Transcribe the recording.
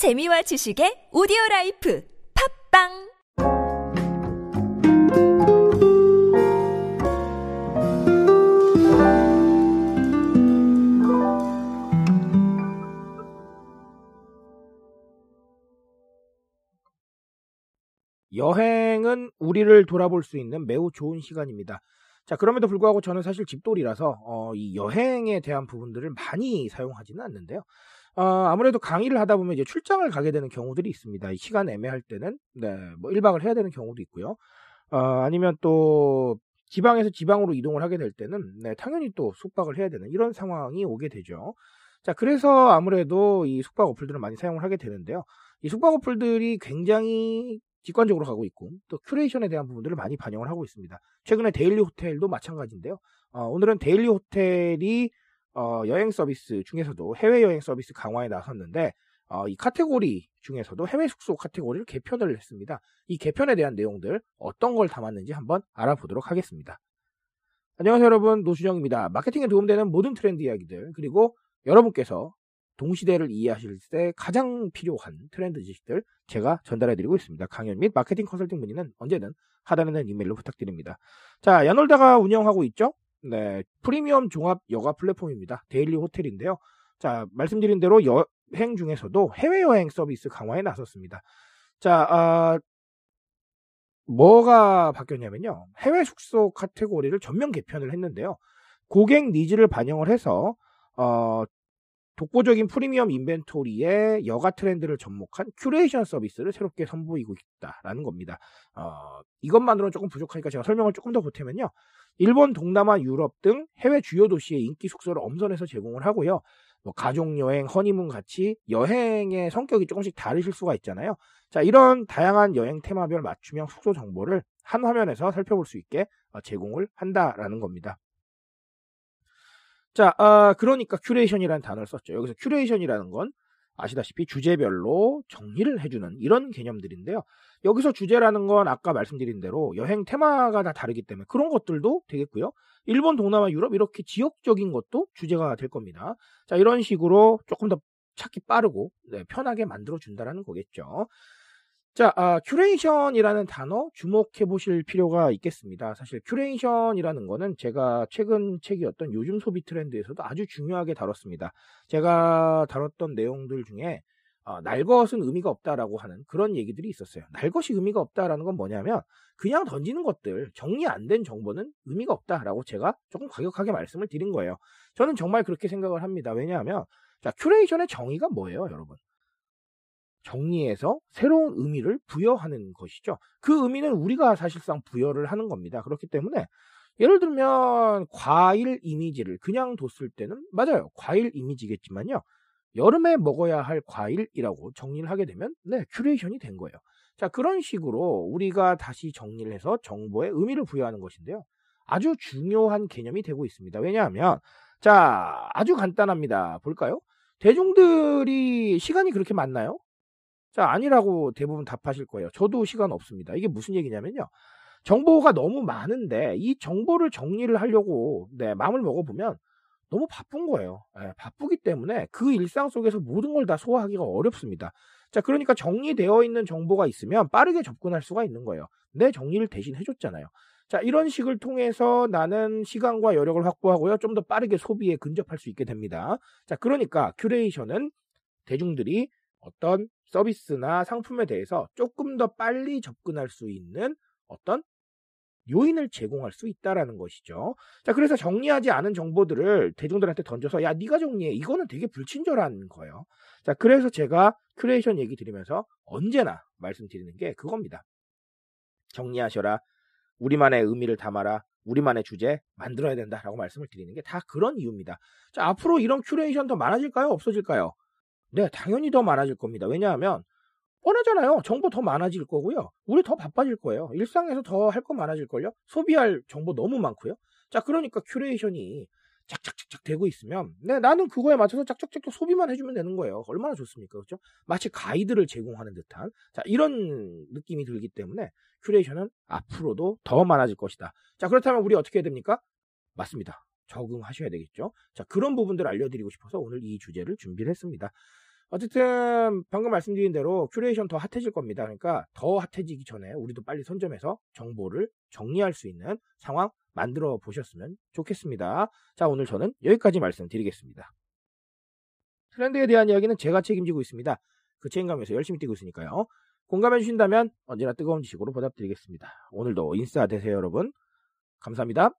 재미와 지식의 오디오 라이프 팟빵 여행은 우리를 돌아볼 수 있는 매우 좋은 시간입니다. 자, 그럼에도 불구하고 저는 사실 집돌이라서 어, 이 여행에 대한 부분들을 많이 사용하지는 않는데요. 어, 아무래도 강의를 하다 보면 이제 출장을 가게 되는 경우들이 있습니다. 이 시간 애매할 때는 네, 뭐 1박을 해야 되는 경우도 있고요. 어, 아니면 또 지방에서 지방으로 이동을 하게 될 때는 네, 당연히 또 숙박을 해야 되는 이런 상황이 오게 되죠. 자, 그래서 아무래도 이 숙박 어플들을 많이 사용을 하게 되는데요. 이 숙박 어플들이 굉장히 직관적으로 가고 있고 또 큐레이션에 대한 부분들을 많이 반영을 하고 있습니다. 최근에 데일리 호텔도 마찬가지인데요. 어, 오늘은 데일리 호텔이 어, 여행 서비스 중에서도 해외 여행 서비스 강화에 나섰는데 어, 이 카테고리 중에서도 해외 숙소 카테고리를 개편을 했습니다. 이 개편에 대한 내용들 어떤 걸 담았는지 한번 알아보도록 하겠습니다. 안녕하세요 여러분 노준영입니다. 마케팅에 도움되는 모든 트렌드 이야기들 그리고 여러분께서 동시대를 이해하실 때 가장 필요한 트렌드 지식들 제가 전달해드리고 있습니다. 강연 및 마케팅 컨설팅 문의는 언제든 하단에 있는 이메일로 부탁드립니다. 자, 야놀다가 운영하고 있죠? 네, 프리미엄 종합 여가 플랫폼입니다. 데일리 호텔인데요. 자, 말씀드린 대로 여행 중에서도 해외여행 서비스 강화에 나섰습니다. 자, 아, 뭐가 바뀌었냐면요. 해외 숙소 카테고리를 전면 개편을 했는데요. 고객 니즈를 반영을 해서 어, 독보적인 프리미엄 인벤토리의 여가 트렌드를 접목한 큐레이션 서비스를 새롭게 선보이고 있다라는 겁니다. 어, 이것만으로는 조금 부족하니까 제가 설명을 조금 더 보태면요. 일본, 동남아, 유럽 등 해외 주요 도시의 인기 숙소를 엄선해서 제공을 하고요. 뭐 가족 여행, 허니문 같이 여행의 성격이 조금씩 다르실 수가 있잖아요. 자, 이런 다양한 여행 테마별 맞춤형 숙소 정보를 한 화면에서 살펴볼 수 있게 어, 제공을 한다라는 겁니다. 자, 아, 그러니까 큐레이션이라는 단어를 썼죠. 여기서 큐레이션이라는 건 아시다시피 주제별로 정리를 해주는 이런 개념들인데요. 여기서 주제라는 건 아까 말씀드린 대로 여행 테마가 다 다르기 때문에 그런 것들도 되겠고요. 일본, 동남아, 유럽 이렇게 지역적인 것도 주제가 될 겁니다. 자, 이런 식으로 조금 더 찾기 빠르고 네, 편하게 만들어 준다라는 거겠죠. 자, 아, 큐레이션이라는 단어 주목해 보실 필요가 있겠습니다. 사실 큐레이션이라는 거는 제가 최근 책이었던 요즘 소비 트렌드에서도 아주 중요하게 다뤘습니다. 제가 다뤘던 내용들 중에 어, 날 것은 의미가 없다라고 하는 그런 얘기들이 있었어요. 날 것이 의미가 없다라는 건 뭐냐면 그냥 던지는 것들, 정리 안 된 정보는 의미가 없다라고 제가 조금 과격하게 말씀을 드린 거예요. 저는 정말 그렇게 생각을 합니다. 왜냐하면 자, 큐레이션의 정의가 뭐예요, 여러분? 정리해서 새로운 의미를 부여하는 것이죠. 그 의미는 우리가 사실상 부여를 하는 겁니다. 그렇기 때문에 예를 들면 과일 이미지를 그냥 뒀을 때는 맞아요. 과일 이미지겠지만요. 여름에 먹어야 할 과일이라고 정리를 하게 되면 네, 큐레이션이 된 거예요. 자, 그런 식으로 우리가 다시 정리를 해서 정보에 의미를 부여하는 것인데요. 아주 중요한 개념이 되고 있습니다. 왜냐하면 자, 아주 간단합니다. 볼까요? 대중들이 시간이 그렇게 많나요? 자, 아니라고 대부분 답하실 거예요. 저도 시간 없습니다. 이게 무슨 얘기냐면요. 정보가 너무 많은데 이 정보를 정리를 하려고 네, 마음을 먹어보면 너무 바쁜 거예요. 네, 바쁘기 때문에 그 일상 속에서 모든 걸 다 소화하기가 어렵습니다. 자, 그러니까 정리되어 있는 정보가 있으면 빠르게 접근할 수가 있는 거예요. 내 정리를 대신 해줬잖아요. 자, 이런 식을 통해서 나는 시간과 여력을 확보하고요. 좀 더 빠르게 소비에 근접할 수 있게 됩니다. 자, 그러니까 큐레이션은 대중들이 어떤 서비스나 상품에 대해서 조금 더 빨리 접근할 수 있는 어떤 요인을 제공할 수 있다라는 것이죠. 자, 그래서 정리하지 않은 정보들을 대중들한테 던져서 야, 네가 정리해. 이거는 되게 불친절한 거예요. 자, 그래서 제가 큐레이션 얘기 드리면서 언제나 말씀드리는 게 그겁니다. 정리하셔라. 우리만의 의미를 담아라. 우리만의 주제 만들어야 된다라고 말씀을 드리는 게 다 그런 이유입니다. 자, 앞으로 이런 큐레이션 더 많아질까요? 없어질까요? 네, 당연히 더 많아질 겁니다. 왜냐하면 뻔하잖아요. 정보 더 많아질 거고요. 우리 더 바빠질 거예요. 일상에서 더 할 거 많아질걸요? 소비할 정보 너무 많고요. 자, 그러니까 큐레이션이 짝짝짝짝 되고 있으면 네, 나는 그거에 맞춰서 짝짝짝짝 소비만 해주면 되는 거예요. 얼마나 좋습니까? 그렇죠? 마치 가이드를 제공하는 듯한 자, 이런 느낌이 들기 때문에 큐레이션은 앞으로도 더 많아질 것이다. 자, 그렇다면 우리 어떻게 해야 됩니까? 맞습니다. 적응하셔야 되겠죠. 자, 그런 부분들을 알려드리고 싶어서 오늘 이 주제를 준비를 했습니다. 어쨌든 방금 말씀드린 대로 큐레이션 더 핫해질 겁니다. 그러니까 더 핫해지기 전에 우리도 빨리 선점해서 정보를 정리할 수 있는 상황 만들어 보셨으면 좋겠습니다. 자, 오늘 저는 여기까지 말씀드리겠습니다. 트렌드에 대한 이야기는 제가 책임지고 있습니다. 그 책임감에서 열심히 뛰고 있으니까요. 공감해 주신다면 언제나 뜨거운 지식으로 보답드리겠습니다. 오늘도 인싸 되세요, 여러분. 감사합니다.